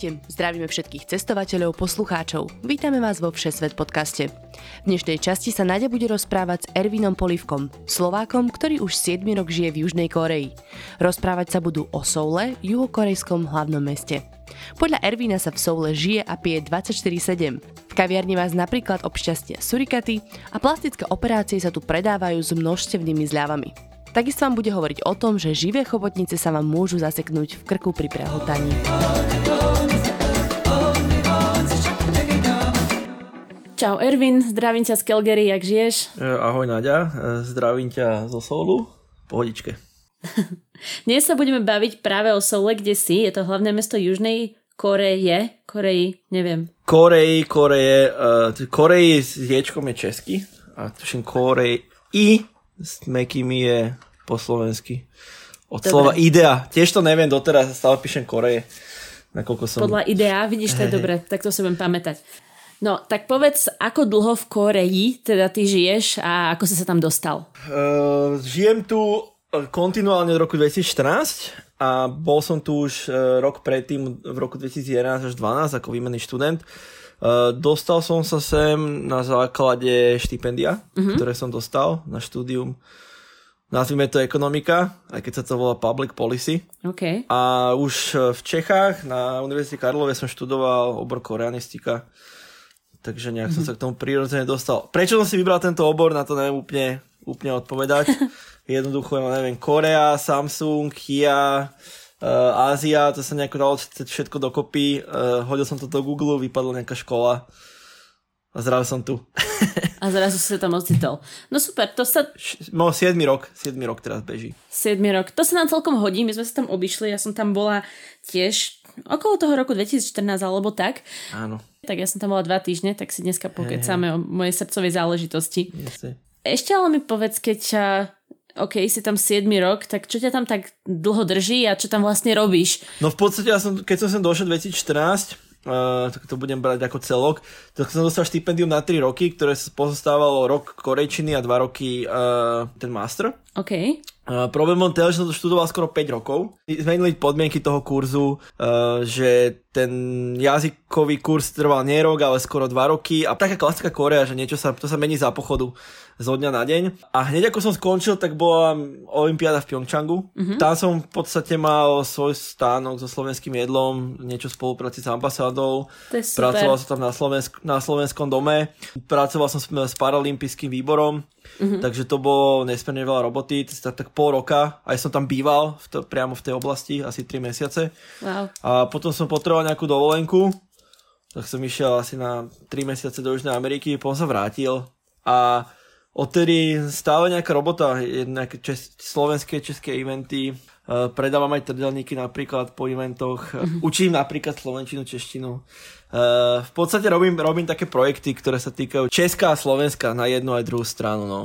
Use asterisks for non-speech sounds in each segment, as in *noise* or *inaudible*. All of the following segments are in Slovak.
Ahojte, zdravíme všetkých cestovateľov, poslucháčov. Vítame vás vo Všesvet podcaste. V dnešnej časti sa Nadia bude rozprávať s Ervinom Polivkom, Slovákom, ktorý už 7 rok žije v Južnej Koreji. Rozprávať sa budú o Soule, juhokorejskom hlavnom meste. Podľa Ervina sa v Soule žije a pije 24-7. V kaviarni vás napríklad obšťastia surikaty a plastické operácie sa tu predávajú s množstevnými zľavami. Takisto vám bude hovoriť o tom, že živé chobotnice sa vám môžu zaseknúť v krku pri prehltaní. Čau Ervin, zdravím ťa z Calgary, jak žiješ? E, ahoj Nadia, e, zdravím ťa zo Soulu, pohodičke. *laughs* Dnes sa budeme baviť práve o Soule, kde si, je to hlavné mesto Južnej Koreje, Koreji, neviem. Koreji, Koreje, uh, Koreji s ječkom je česky a tuším Korej i s mekými je po slovensky. Od Dobre. slova idea. Tiež to neviem doteraz, stále píšem Koreje. Nakoľko som... Podľa idea, vidíš, to je dobre, tak to si budem pamätať. No, tak povedz, ako dlho v Koreji teda ty žiješ a ako si sa tam dostal? Uh, žijem tu e, kontinuálne od roku 2014 a bol som tu už uh, rok predtým, v roku 2011 až 2012 ako výmenný študent. Uh, dostal som sa sem na základe štipendia, uh-huh. ktoré som dostal na štúdium. Nazvime to ekonomika, aj keď sa to volá public policy. Okay. A už v Čechách na Univerzite Karlove som študoval obor koreanistika takže nejak som sa k tomu prirodzene dostal. Prečo som si vybral tento obor, na to neviem úplne, úplne odpovedať. *laughs* Jednoducho, ja neviem, Korea, Samsung, Kia, uh, Ázia, to sa nejako dalo všetko dokopy. Uh, hodil som to do Google, vypadla nejaká škola a zrazu som tu. *laughs* a zrazu si sa tam ocitol. No super, to sa... No 7 rok, 7 rok teraz beží. 7 rok, to sa nám celkom hodí, my sme sa tam obišli, ja som tam bola tiež okolo toho roku 2014 alebo tak. Áno. Tak ja som tam bola dva týždne, tak si dneska pokecáme hey, hey. o mojej srdcovej záležitosti. Jasne. Ešte ale mi povedz, keď OK, si tam 7 rok, tak čo ťa tam tak dlho drží a čo tam vlastne robíš? No v podstate, ja som, keď som sem došiel 2014, Uh, tak to budem brať ako celok. Tak som dostal štipendium na 3 roky, ktoré pozostávalo rok korejčiny a 2 roky uh, ten master. OK. Uh, problém bol ten, že som to študoval skoro 5 rokov. Zmenili podmienky toho kurzu, uh, že ten jazykový kurz trval nie rok, ale skoro 2 roky. A taká klasická Korea, že niečo sa, to sa mení za pochodu zo dňa na deň. A hneď ako som skončil, tak bola Olympiáda v Pyeongchangu. Mm-hmm. Tam som v podstate mal svoj stánok so slovenským jedlom, niečo v spolupráci s ambasádou. Pracoval som tam na, Slovensk- na slovenskom dome. Pracoval som s, s paralympijským výborom. Mm-hmm. Takže to bolo nesmierne veľa roboty, tak, pol roka, aj som tam býval v to, priamo v tej oblasti, asi 3 mesiace. Wow. A potom som potreboval nejakú dovolenku, tak som išiel asi na 3 mesiace do Južnej Ameriky, potom sa vrátil a Odtedy stále nejaká robota, nejaké čes- slovenské, české eventy, uh, predávam aj trdelníky napríklad po eventoch, mm-hmm. učím napríklad slovenčinu, češtinu. Uh, v podstate robím, robím také projekty, ktoré sa týkajú Česká a Slovenska na jednu aj druhú stranu. No.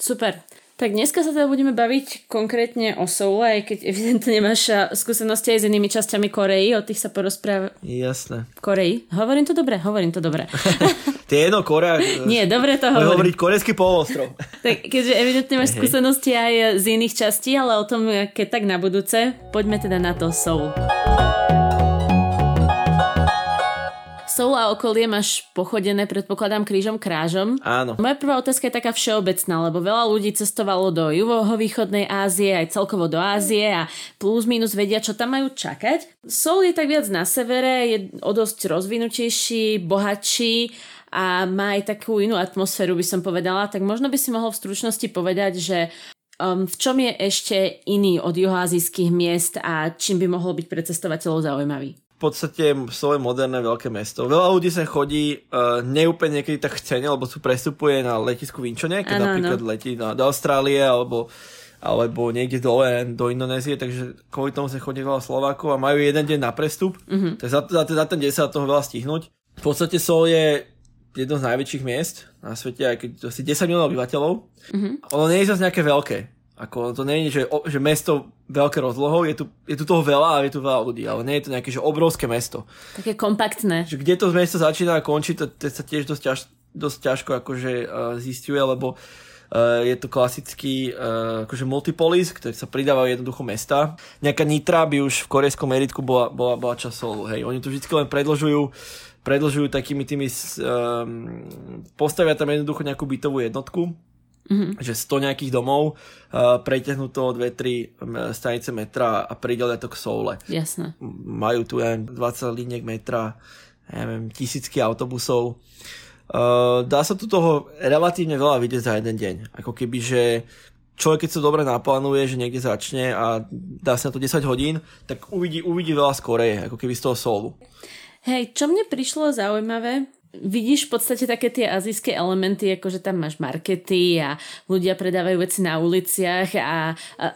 Super. Tak dneska sa teda budeme baviť konkrétne o Soule, aj keď evidentne nemáš skúsenosti aj s inými časťami Koreji, o tých sa porozpráva. Jasné. Koreji. Hovorím to dobre, hovorím to dobre. *laughs* Tie jedno Korea. Nie, dobre to hovorím. hovoriť korejský polostrov. *laughs* tak keďže evidentne máš skúsenosti aj z iných častí, ale o tom keď tak na budúce, poďme teda na to Soul. Soul a okolie máš pochodené, predpokladám, krížom krážom. Áno. Moja prvá otázka je taká všeobecná, lebo veľa ľudí cestovalo do juhovýchodnej Ázie, aj celkovo do Ázie a plus minus vedia, čo tam majú čakať. Soul je tak viac na severe, je o dosť rozvinutejší, bohatší a má aj takú inú atmosféru, by som povedala. Tak možno by si mohol v stručnosti povedať, že um, v čom je ešte iný od juhoazijských miest a čím by mohol byť pre cestovateľov zaujímavý? V podstate svoje moderné veľké mesto. Veľa ľudí sa chodí uh, neúplne niekedy tak chcene, lebo sú prestupuje na letisku Vinčone, keď ano, napríklad ano. letí na, do Austrálie alebo, alebo niekde dole do Indonézie, takže kvôli tomu sa chodí veľa Slovákov a majú jeden deň na prestup, uh-huh. tak za, za, za ten deň sa toho veľa stihnúť. V podstate Sol je jedno z najväčších miest na svete, aj keď asi 10 miliónov obyvateľov. Uh-huh. Ono nie je zase nejaké veľké Ako to nie je, že, že mesto veľké rozlohou, je tu, je tu toho veľa a je tu veľa ľudí, ale nie je to nejaké že obrovské mesto. Také kompaktné. Že kde to mesto začína a končí, to, to sa tiež dosť, ťaž, dosť ťažko akože uh, zistuje, lebo uh, je to klasický uh, akože multipolis, ktorý sa pridávajú jednoducho mesta. Nejaká Nitra by už v korejskom meritku bola, bola, bola časol, hej. Oni to vždy len predlžujú predlžujú takými tými um, postavia tam jednoducho nejakú bytovú jednotku Mm-hmm. Že 100 nejakých domov, uh, preťahnú to 2-3 stanice metra a pridelia to k soule. Jasné. Majú tu aj 20 liniek metra, ja neviem, tisícky autobusov. Uh, dá sa tu toho relatívne veľa vidieť za jeden deň. Ako keby, že človek, keď sa dobre naplánuje, že niekde začne a dá sa na to 10 hodín, tak uvidí, uvidí veľa skorej, ako keby z toho soulu. Hej, čo mne prišlo zaujímavé, vidíš v podstate také tie azijské elementy, ako že tam máš markety a ľudia predávajú veci na uliciach a, a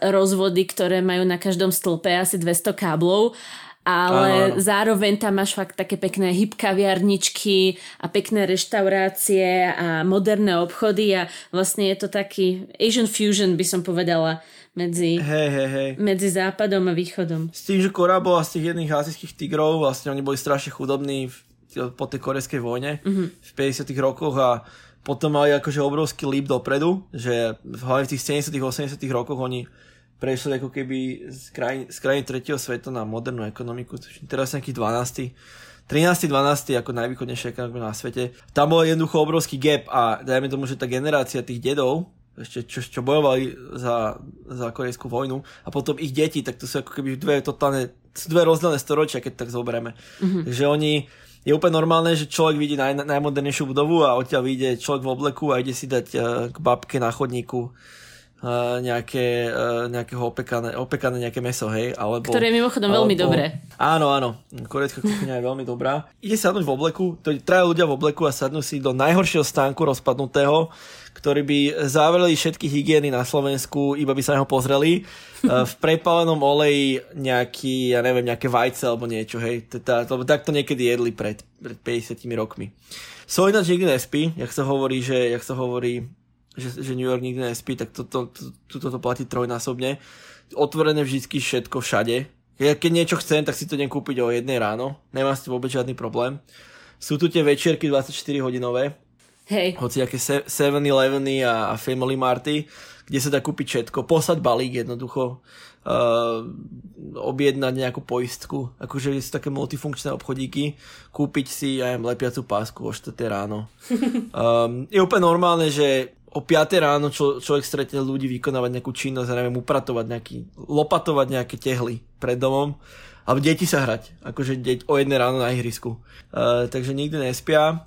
rozvody, ktoré majú na každom stĺpe asi 200 káblov ale áno, áno. zároveň tam máš fakt také pekné hybkaviarničky a pekné reštaurácie a moderné obchody a vlastne je to taký Asian fusion by som povedala medzi, hey, hey, hey. medzi západom a východom. S tým, že Korea bola z tých jedných azijských tigrov, vlastne oni boli strašne chudobní po tej korejskej vojne mm-hmm. v 50 rokoch a potom mali akože obrovský líp dopredu, že hlavne v tých 70 80 rokoch oni prešli ako keby z krajiny, z krajiny tretieho sveta na modernú ekonomiku, teraz nejaký 12. 13. 12. ako najvýchodnejšia ekonomika na svete. Tam bol jednoducho obrovský gap a dajme tomu, že tá generácia tých dedov, ešte čo, čo bojovali za, za korejskú vojnu a potom ich deti, tak to sú ako keby dve totálne, sú dve rozdielne storočia, keď tak zoberieme. Mm-hmm. Takže oni, je úplne normálne, že človek vidí naj, najmodernejšiu budovu a odtiaľ vyjde človek v obleku a ide si dať uh, k babke na chodníku nejaké, uh, nejakého opekané, opekané nejaké meso, hej, alebo... Ktoré je mimochodom alebo, veľmi dobré. Áno, áno, korejská kuchyňa je veľmi dobrá. Ide sadnúť v obleku, to traja ľudia v obleku a sadnú si do najhoršieho stánku rozpadnutého, ktorí by zavreli všetky hygieny na Slovensku, iba by sa ho pozreli. Eh, *laughs* v prepálenom oleji nejaký, ja neviem, nejaké vajce alebo niečo, hej. Lebo takto niekedy jedli pred, pred 50 rokmi. So ináč nikdy nespí, jak sa hovorí, že, jak sa hovorí, že, že New York nikdy nespí, tak toto to, to, to, to platí trojnásobne. Otvorené vždy všetko všade. Ja keď niečo chcem, tak si to idem kúpiť o jednej ráno. Nemám s tým vôbec žiadny problém. Sú tu tie večierky 24 hodinové, Hej. Hoci aké 7-Eleveny a, a Family Marty, kde sa dá kúpiť všetko, poslať balík jednoducho, uh, objednať nejakú poistku, akože sú také multifunkčné obchodíky, kúpiť si, neviem, lepiacu pásku o 4 ráno. *laughs* um, je úplne normálne, že o 5 ráno čo, človek stretne ľudí vykonávať nejakú činnosť, ja neviem, upratovať nejaký, lopatovať nejaké tehly pred domom, alebo deti sa hrať, akože deť o jedné ráno na ihrisku. Uh, takže nikdy nespia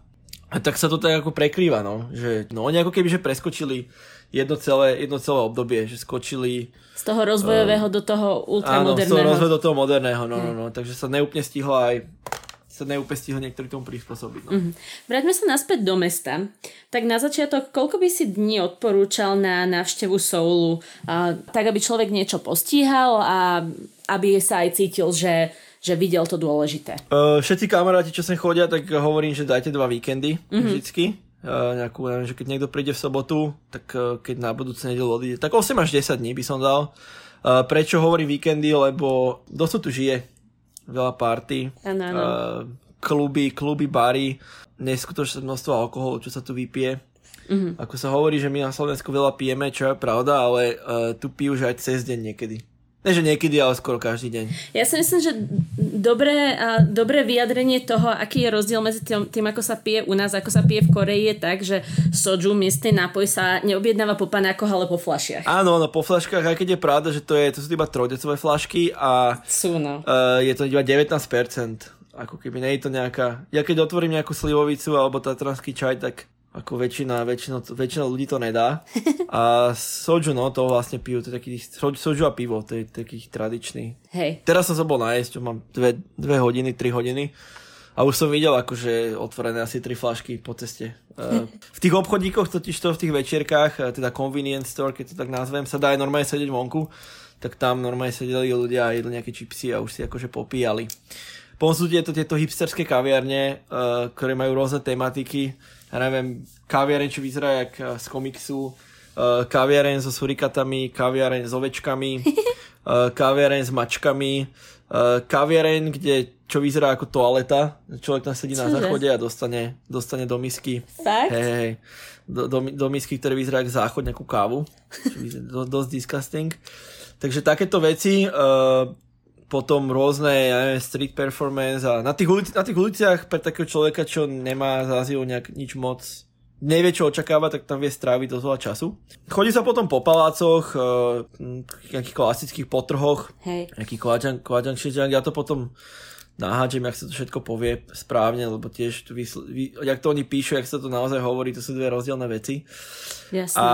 a tak sa to tak ako prekrýva, no. Že, no oni ako keby, že preskočili jedno celé, jedno celé obdobie, že skočili... Z toho rozvojového uh, do toho ultramoderného. Áno, z toho rozvojového do toho moderného, no, no, no. Takže sa neúplne stihlo aj sa neúplne stihlo niektorý tomu prispôsobiť. No. Mm-hmm. Vráťme sa naspäť do mesta. Tak na začiatok, koľko by si dní odporúčal na návštevu Soulu? A, tak, aby človek niečo postíhal a aby sa aj cítil, že že videl to dôležité? Uh, všetci kamaráti, čo sem chodia, tak hovorím, že dajte dva víkendy mm-hmm. vždycky. Uh, nejakú, neviem, že keď niekto príde v sobotu, tak uh, keď na budúce nedelu odíde, tak 8 až 10 dní by som dal. Uh, prečo hovorím víkendy? Lebo dosť tu žije. Veľa party. Uh, kluby, kluby, bary. Neskutočné množstvo alkoholu, čo sa tu vypije. Mm-hmm. Ako sa hovorí, že my na Slovensku veľa pijeme, čo je pravda, ale uh, tu pijú už aj cez deň niekedy. Ne, že niekedy, ale skoro každý deň. Ja si myslím, že dobré, dobré vyjadrenie toho, aký je rozdiel medzi tým, tým, ako sa pije u nás, ako sa pije v Koreji, je tak, že soju, miestny nápoj sa neobjednáva po panákoch, ale po flašiach. Áno, no po flaškách, aj keď je pravda, že to, je, to sú iba trojdecové flašky a sú, no. uh, je to iba 19%. Ako keby nie je to nejaká... Ja keď otvorím nejakú slivovicu alebo tatranský čaj, tak ako väčšina, väčšina, väčšina ľudí to nedá. A soju, no, to vlastne pijú, to je taký, soju a pivo, to je taký tradičný. Hej. Teraz som sa bol nájsť, mám dve, dve hodiny, tri hodiny. A už som videl akože otvorené asi tri flašky po ceste. v tých obchodíkoch, totiž to v tých večierkách, teda convenience store, keď to tak nazvem, sa dá aj normálne sedieť vonku, tak tam normálne sedeli ľudia a jedli nejaké čipsy a už si akože popíjali. Potom sú tieto, tieto hipsterské kaviarne, uh, ktoré majú rôzne tematiky ja neviem, kaviareň, čo vyzerá jak eh, z komiksu, uh, kaviareň so surikatami, kaviareň s ovečkami, uh, *laughs* kaviareň s mačkami, kaviareň, kde čo vyzerá ako toaleta. Človek tam sedí Čože? na záchode a dostane, dostane do misky. Fakt? Hej, hej, do, do, do misky, ktoré vyzerá ako záchod, nejakú kávu. *laughs* Čo dosť disgusting. Takže takéto veci. Uh, potom rôzne, ja neviem, street performance a na tých, ulici, na tých uliciach pre takého človeka, čo nemá z Áziou nejak nič moc nevie, čo očakáva, tak tam vie stráviť dosť veľa času. Chodí sa potom po palácoch, uh, nejakých klasických potrhoch, Hej. nejaký kváďan, kváďan ja to potom nahádžem, jak sa to všetko povie správne, lebo tiež, vysl- vy, jak to oni píšu, jak sa to naozaj hovorí, to sú dve rozdielne veci. Jasne. A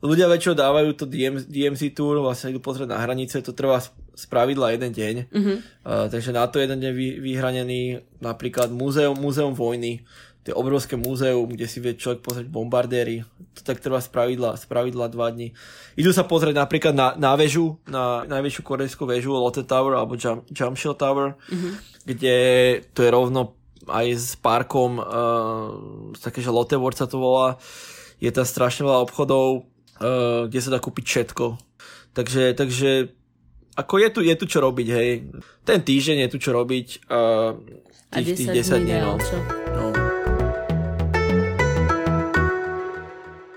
ľudia väčšinou dávajú to DM, DMZ tour, vlastne idú pozrieť na hranice, to trvá z pravidla jeden deň. Mm-hmm. Uh, takže na to jeden deň vy, vyhranený napríklad múzeum, múzeum vojny, to je obrovské múzeum, kde si vie človek pozrieť bombardéry. To tak trvá z pravidla, z pravidla dva dní. Idú sa pozrieť napríklad na, na väžu, na najväčšiu korejskú väžu, Lotte Tower alebo Jam, Jamshil Tower, mm-hmm. kde to je rovno aj s parkom, uh, také, že Lotte World sa to volá. Je tam strašne veľa obchodov, kde sa dá kúpiť všetko. Takže, takže ako je tu, je tu čo robiť, hej. Ten týždeň je tu čo robiť. Uh, tých, a 10 tých 10 dní, no. no.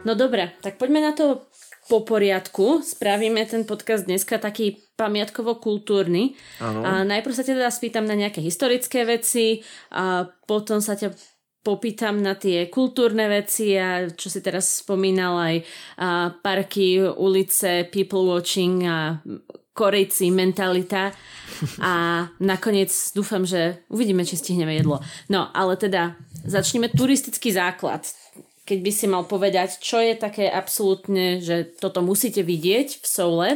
No dobre, tak poďme na to po poriadku. Spravíme ten podcast dneska taký pamiatkovo-kultúrny. A najprv sa teda spýtam na nejaké historické veci a potom sa ťa popýtam na tie kultúrne veci a čo si teraz spomínal aj a parky, ulice, people watching a Korejci mentalita a nakoniec dúfam, že uvidíme, či stihneme jedlo. No, ale teda začneme turistický základ keď by si mal povedať, čo je také absolútne, že toto musíte vidieť v Soule,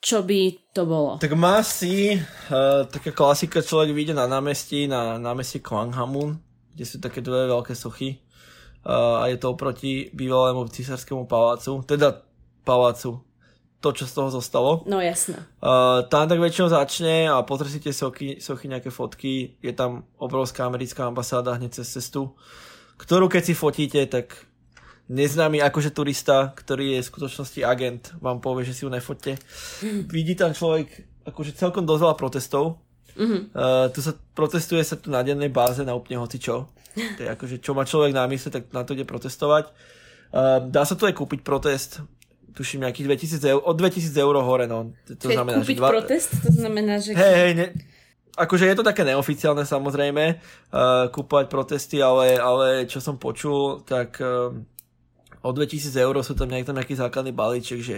čo by to bolo? Tak má si uh, taká klasika, človek vyjde na námestí, na námestí Kwanghamun, kde sú také dve veľké sochy a je to oproti bývalému císarskému palácu, teda palácu, to, čo z toho zostalo. No jasné. Uh, tam tak väčšinou začne a pozri si tie sochy, sochy, nejaké fotky, je tam obrovská americká ambasáda hneď cez cestu ktorú keď si fotíte, tak neznámy akože turista, ktorý je v skutočnosti agent, vám povie, že si ju nefotte. *laughs* Vidí tam človek akože celkom dosť veľa protestov. Mm-hmm. Uh, tu sa protestuje sa tu na dennej báze na úplne hoci čo. *laughs* To je akože, čo má človek na mysle, tak na to ide protestovať. Uh, dá sa tu aj kúpiť protest, tuším nejakých 2000 eur, od 2000 eur hore, no. To, to znamená, kúpiť že dva... protest? To znamená, že... Hej, hej, ne, akože je to také neoficiálne samozrejme, uh, kúpovať protesty, ale, ale čo som počul, tak uh, o 2000 eur sú tam nejaký, tam nejaký základný balíček, že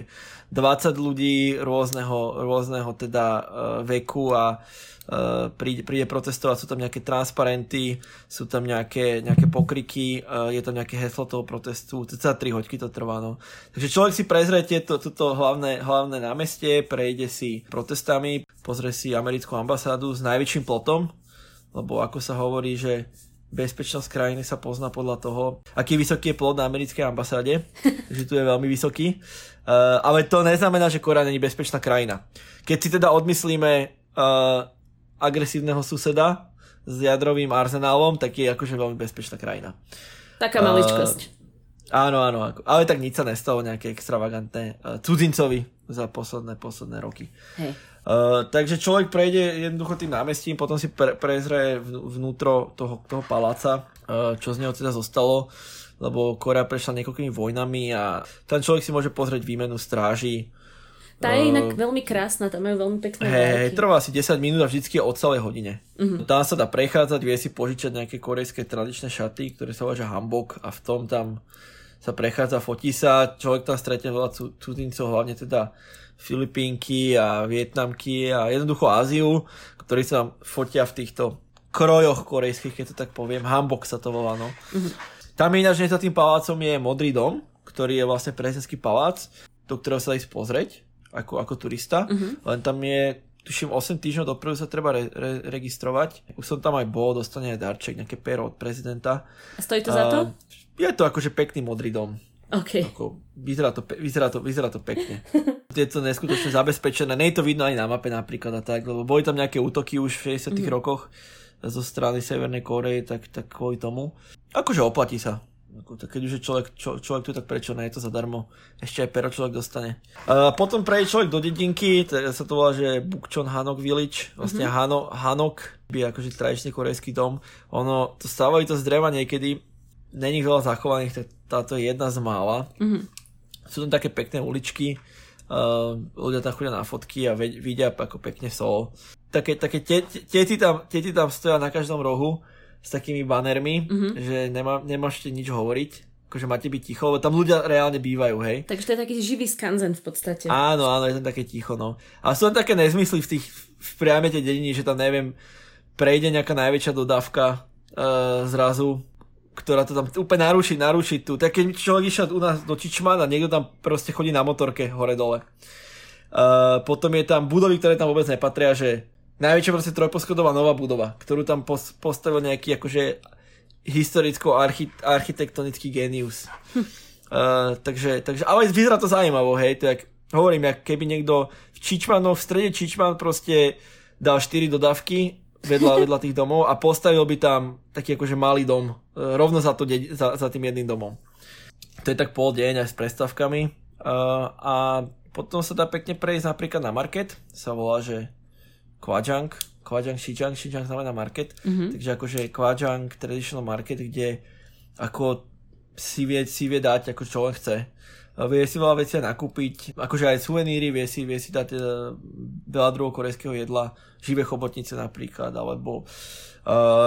20 ľudí rôzneho, rôzneho teda uh, veku a uh, príde, príde protestovať, sú tam nejaké transparenty, sú tam nejaké, nejaké pokriky, uh, je tam nejaké heslo toho protestu, teda 3 hoďky to trvá. No. Takže človek si prezrie to, toto hlavné, hlavné námestie, prejde si protestami, pozrie si americkú ambasádu s najväčším plotom, lebo ako sa hovorí, že bezpečnosť krajiny sa pozná podľa toho, aký vysoký je plot na americkej ambasáde, *laughs* že tu je veľmi vysoký. Uh, ale to neznamená, že Korea není bezpečná krajina. Keď si teda odmyslíme uh, agresívneho suseda s jadrovým arzenálom, tak je akože veľmi bezpečná krajina. Taká maličkosť. Uh, áno, áno, ale tak nič sa nestalo nejaké extravagantné uh, cudzincovi za posledné, posledné roky. Hej. Uh, takže človek prejde jednoducho tým námestím, potom si pre, prezrie vnútro toho, toho paláca, uh, čo z neho teda zostalo, lebo Korea prešla niekoľkými vojnami a tam človek si môže pozrieť výmenu stráži. Tá je uh, inak veľmi krásna, tam majú veľmi pekné Hej, trvá asi 10 minút a vždycky je o celej hodine. Uh-huh. Tam sa dá prechádzať, vie si požičať nejaké korejské tradičné šaty, ktoré sa uvažia hambok a v tom tam sa prechádza, fotí sa, človek tam stretne veľa cudzincov, hlavne teda Filipínky a Vietnamky a jednoducho Áziu, ktorí sa fotia v týchto krojoch korejských, keď to tak poviem. Hambok sa to volá, no. Mm-hmm. Tam ináč za tým palácom je Modrý dom, ktorý je vlastne prezidentský palác, do ktorého sa ísť pozrieť ako, ako turista. Mm-hmm. Len tam je, tuším, 8 týždňov dopredu sa treba re, re, registrovať. Už som tam aj bol, dostane aj darček, nejaké pero od prezidenta. A stojí to uh, za to? Je to akože pekný modrý dom. Okay. Ako, vyzerá, to, vyzerá, to, vyzerá to pekne. *laughs* je to neskutočne zabezpečené. Nie je to vidno ani na mape napríklad a tak, lebo boli tam nejaké útoky už v 60 mm. rokoch zo strany Severnej Koreje, tak, tak kvôli tomu. Akože oplatí sa. Ako, tak keď už je človek, čo, človek tu, tak prečo ne, je to zadarmo. Ešte aj pero človek dostane. A potom prejde človek do dedinky, sa to volá, že Bukchon Hanok Village, vlastne mm-hmm. Hano, Hanok, by akože tradičný korejský dom. Ono, to stávajú to z dreva niekedy, není veľa zachovaných, tak táto je jedna z mála. Mm-hmm. Sú tam také pekné uličky, uh, ľudia tam chodia na fotky a vidia ako pekne sol. Také, také tety tam, tety tam stoja na každom rohu s takými banermi, mm-hmm. že nemá, nemášte nič hovoriť, akože máte byť ticho, lebo tam ľudia reálne bývajú, hej. Takže to je taký živý skanzen v podstate. Áno, áno, je tam také ticho, no. A sú tam také nezmysly v tých, v priame tej dediny, že tam neviem, prejde nejaká najväčšia dodávka uh, zrazu, ktorá to tam úplne naruší, naruší tu. Tak keď človek išiel u nás do Čičman a niekto tam proste chodí na motorke hore-dole. Uh, potom je tam budovy, ktoré tam vôbec nepatria, že najväčšia proste trojposchodová nová budova, ktorú tam pos- postavil nejaký akože historicko-architektonický architektonický genius. Hm. Uh, takže, takže, ale vyzerá to zaujímavo, hej, to hovorím, jak keby niekto v Čičmanoch, v strede Čičman proste dal 4 dodávky vedľa, vedľa tých domov a postavil by tam taký akože malý dom, rovno za, to, za, za tým jedným domom. To je tak pol deň aj s predstavkami uh, a potom sa dá pekne prejsť napríklad na market, sa volá, že Kwajang, Kwajang Xijang, Xijang znamená market, mm-hmm. takže akože Kwajang traditional market, kde ako si vie, si vie dať ako čo len chce. Vie si veľa vecí nakúpiť, akože aj suveníry, vie si, vie si dať uh, veľa druhov korejského jedla, živé chobotnice napríklad, alebo uh,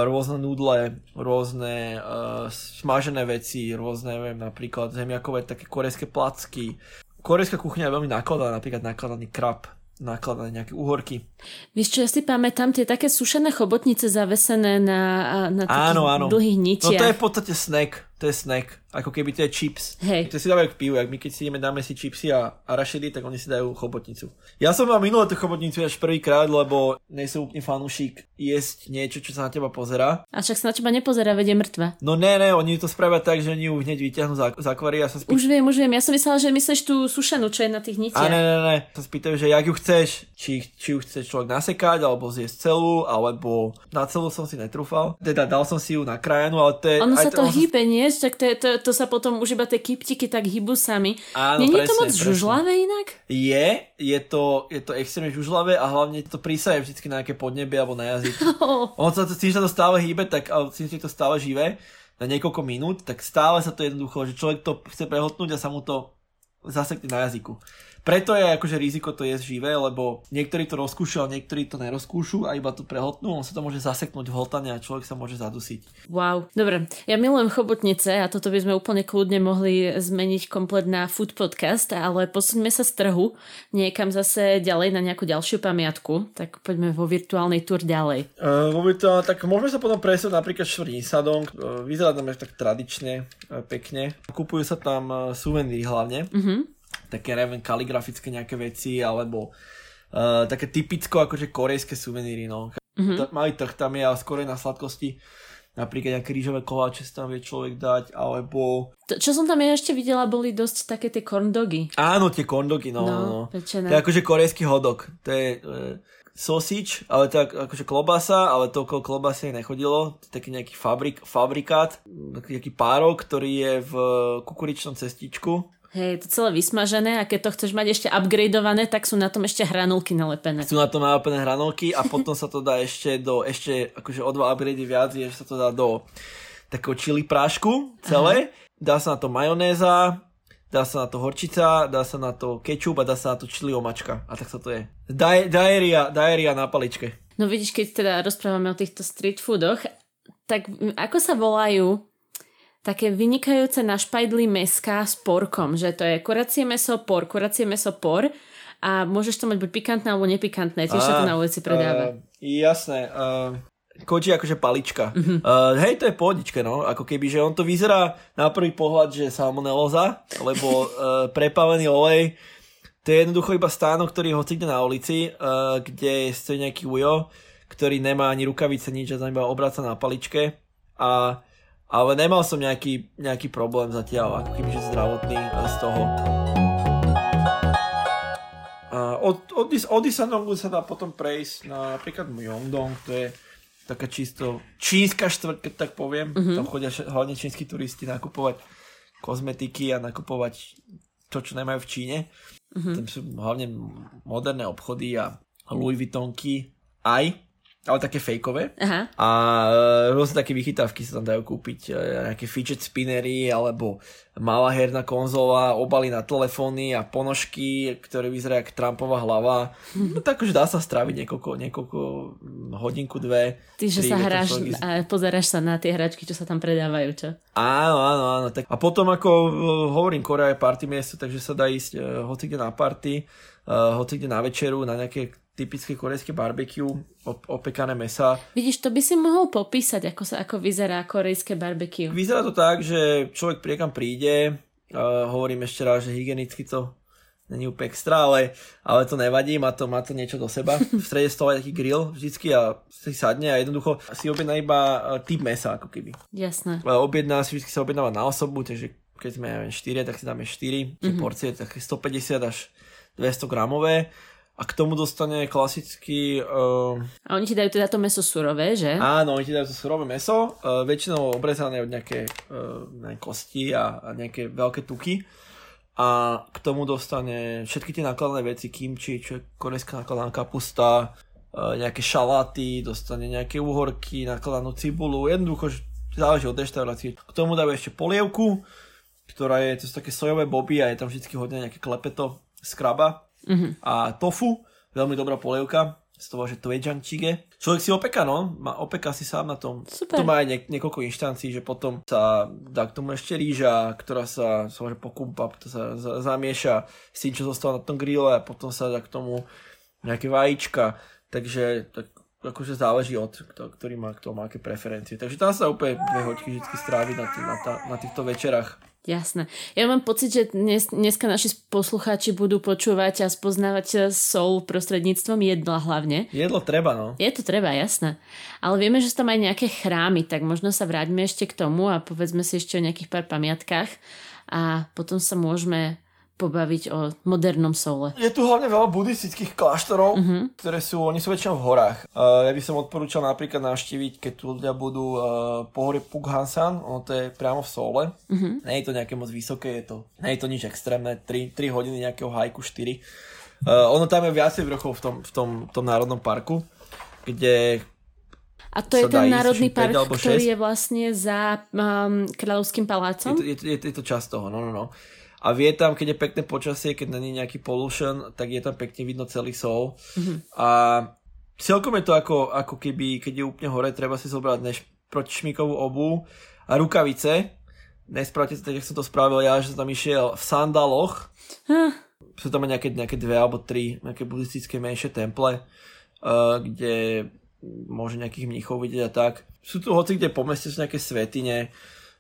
rôzne nudle, rôzne uh, smažené veci, rôzne, neviem, napríklad zemiakové také korejské placky. Korejská kuchyňa je veľmi nakladaná, napríklad nakladaný krab, nakladané nejaké uhorky. Vieš čo, ja si pamätám tie také sušené chobotnice zavesené na, na takých áno, áno. dlhých nitiach. No to je v podstate snack, to je snack ako keby to je chips. Hej. To si dávajú k pivu, ak my keď si ideme, dáme si chipsy a arašidy, tak oni si dajú chobotnicu. Ja som mal minulé tú chobotnicu až prvýkrát, lebo nie som úplne fanúšik jesť niečo, čo sa na teba pozera. A však sa na teba nepozerá, vedie mŕtva. No ne, ne, oni to spravia tak, že oni ju hneď vyťahnú z, z akvária. Sa spý... Už viem, už viem, ja som myslela, že myslíš tú sušenú, čo je na tých nitiach. A ne, ne, ne, sa spýtajú, že jak ju chceš, či, či ju chceš človek nasekať, alebo zjesť celú, alebo na celú som si netrúfal. Teda dal som si ju na krajanu, ale to je... Ono sa to, to hýbe, nie? Tak to, to, to sa potom už iba tie kyptiky tak hýbu sami. Áno, Není presne, to moc presne. žužlavé inak? Je, je to, je to extrémne žužlavé a hlavne to prísaje vždy na nejaké podnebie alebo na jazyk. *laughs* Oh. On sa to, tým, že sa to stále hýbe, tak, tým, že to stále živé, na niekoľko minút, tak stále sa to jednoducho, že človek to chce prehotnúť a sa mu to zasekne na jazyku. Preto je akože riziko to jesť živé, lebo niektorí to rozkúšajú, niektorí to nerozkúšu a iba to prehotnú, on sa to môže zaseknúť v hltane a človek sa môže zadusiť. Wow, dobre. Ja milujem chobotnice a toto by sme úplne kľudne mohli zmeniť komplet na food podcast, ale posuňme sa z trhu niekam zase ďalej na nejakú ďalšiu pamiatku, tak poďme vo virtuálnej tur ďalej. Uh, vo virtuálnej, tak môžeme sa potom presúť napríklad Švrnisadong, uh, vyzerá tam tak tradične, uh, pekne. Kupujú sa tam uh, suveníry hlavne. Uh-huh také, neviem, kaligrafické nejaké veci, alebo uh, také typicko akože korejské suveníry, no. Mm-hmm. Malý trh tam je, ale skôr na sladkosti. Napríklad nejaké rýžové koláče sa tam vie človek dať, alebo... To, čo som tam ja ešte videla, boli dosť také tie corndogy. Áno, tie corndogy, no. no, no. Pečené. To je akože korejský hodok. To je... Uh, sausage, ale to je akože klobasa, ale to okolo klobasy nechodilo. To je taký nejaký fabrik, fabrikát, taký, taký párok, ktorý je v kukuričnom cestičku Hej, to celé vysmažené a keď to chceš mať ešte upgradeované, tak sú na tom ešte hranolky nalepené. Sú na tom nalepené hranolky a potom sa to dá ešte do, ešte akože o dva upgrade viac, je, že sa to dá do takého chili prášku celé. Aha. Dá sa na to majonéza, dá sa na to horčica, dá sa na to kečup a dá sa na to chili omačka. A tak sa to je. Daeria, daeria na paličke. No vidíš, keď teda rozprávame o týchto street foodoch, tak ako sa volajú také vynikajúce na špajdli meska s porkom, že to je kuracie meso, por, kuracie meso, por a môžeš to mať buď pikantné alebo nepikantné, tiež sa to na ulici predáva. Uh, jasné, uh, koči akože palička. Uh-huh. Uh, hej, to je pohodičke, no, ako keby, že on to vyzerá na prvý pohľad, že salmonelóza, lebo *laughs* uh, prepálený olej, to je jednoducho iba stánok, ktorý ho cíti na ulici, uh, kde stojí nejaký ujo, ktorý nemá ani rukavice, nič, a iba obráca na paličke a ale nemal som nejaký, nejaký problém zatiaľ, ako keby že zdravotný z toho. A od, od, od Isanongu sa dá potom prejsť na napríklad Myeongdong, to je taká čisto čínska štvrť, keď tak poviem. Mm-hmm. Tam chodia hlavne čínsky turisti nakupovať kozmetiky a nakupovať to, čo nemajú v Číne. Mm-hmm. Tam sú hlavne moderné obchody a Louis Vuittonky aj ale také fejkové. Aha. A e, rôzne také vychytávky sa tam dajú kúpiť, e, nejaké fidget spinnery, alebo malá herná konzola, obaly na telefóny a ponožky, ktoré vyzerajú ako Trumpová hlava. No tak už dá sa stráviť niekoľko, niekoľko hodinku, dve. Ty, že sa hráš a pozeráš sa na tie hračky, čo sa tam predávajú, čo? Áno, áno, áno. Tak. A potom ako e, hovorím, Korea je party miesto, takže sa dá ísť hoci kde na party, uh, hoci kde na večeru, na nejaké typické korejské barbecue, op- opekané mesa. Vidíš, to by si mohol popísať, ako sa ako vyzerá korejské barbecue. Vyzerá to tak, že človek priekam príde, uh, hovorím ešte raz, že hygienicky to není úplne extra, ale, ale to nevadí, má to, má to niečo do seba. V strede stola je taký grill vždycky a si sadne a jednoducho si objedná iba typ mesa, ako keby. Jasné. Objedná si vždy sa objednáva na osobu, takže keď sme 4, tak si dáme 4, mm-hmm. porcie také 150 až 200 gramové a k tomu dostane klasický... Uh... A oni ti dajú teda to meso surové, že? Áno, oni ti dajú to surové meso, uh, väčšinou obrezané od nejaké, uh, kosti a, a nejaké veľké tuky. A k tomu dostane všetky tie nákladné veci, kimči, čo je korejská nákladná kapusta, uh, nejaké šaláty, dostane nejaké uhorky, nákladanú cibulu, jednoducho záleží od reštaurácie. K tomu dajú ešte polievku, ktorá je, to sú také sojové boby a je tam vždy hodne nejaké klepeto z kraba mm-hmm. a tofu, veľmi dobrá polievka, z toho, že to je jančige. Človek si opeka, no, má, opeka si sám na tom. Super. To má aj nie, niekoľko inštancií, že potom sa dá k tomu ešte rýža, ktorá sa, sa môže pokúpa, potom sa za, zamieša s tým, čo zostalo na tom grille a potom sa dá k tomu nejaké vajíčka. Takže tak akože záleží od kto, ktorý má kto má aké preferencie. Takže tam sa úplne dve hoďky vždy strávi na, tý, na, tá, na týchto večerách. Jasné. Ja mám pocit, že dnes, dneska naši poslucháči budú počúvať a spoznávať sol prostredníctvom jedla hlavne. Jedlo treba, no. Je to treba, jasné. Ale vieme, že sú tam aj nejaké chrámy, tak možno sa vráťme ešte k tomu a povedzme si ešte o nejakých pár pamiatkách a potom sa môžeme pobaviť o modernom soule. Je tu hlavne veľa buddhistických kláštorov, uh-huh. ktoré sú, oni sú väčšinou v horách. Uh, ja by som odporúčal napríklad navštíviť, keď tu ľudia budú uh, po hore Pughansan, ono to je priamo v Soule. Uh-huh. Nie je to nejaké moc vysoké, je to, nie je to nič extrémne, 3, 3 hodiny nejakého hajku, 4. Uh, ono tam je viacej vrchov v tom, v tom, v tom národnom parku, kde a to je ten národný park, ktorý je vlastne za um, Kráľovským palácom? Je to, je, je, je to časť toho, no, no, no a vie tam, keď je pekné počasie, keď není nejaký pollution, tak je tam pekne vidno celý sol. Mm-hmm. A celkom je to ako, ako keby, keď je úplne hore, treba si zobrať než protišmikovú obu a rukavice. Nespravte to tak, jak som to spravil ja, že som tam išiel v sandaloch. Huh. Sú tam nejaké, nejaké dve alebo tri nejaké buddhistické menšie temple, uh, kde môže nejakých mníchov vidieť a tak. Sú tu hoci kde po meste sú nejaké svetine,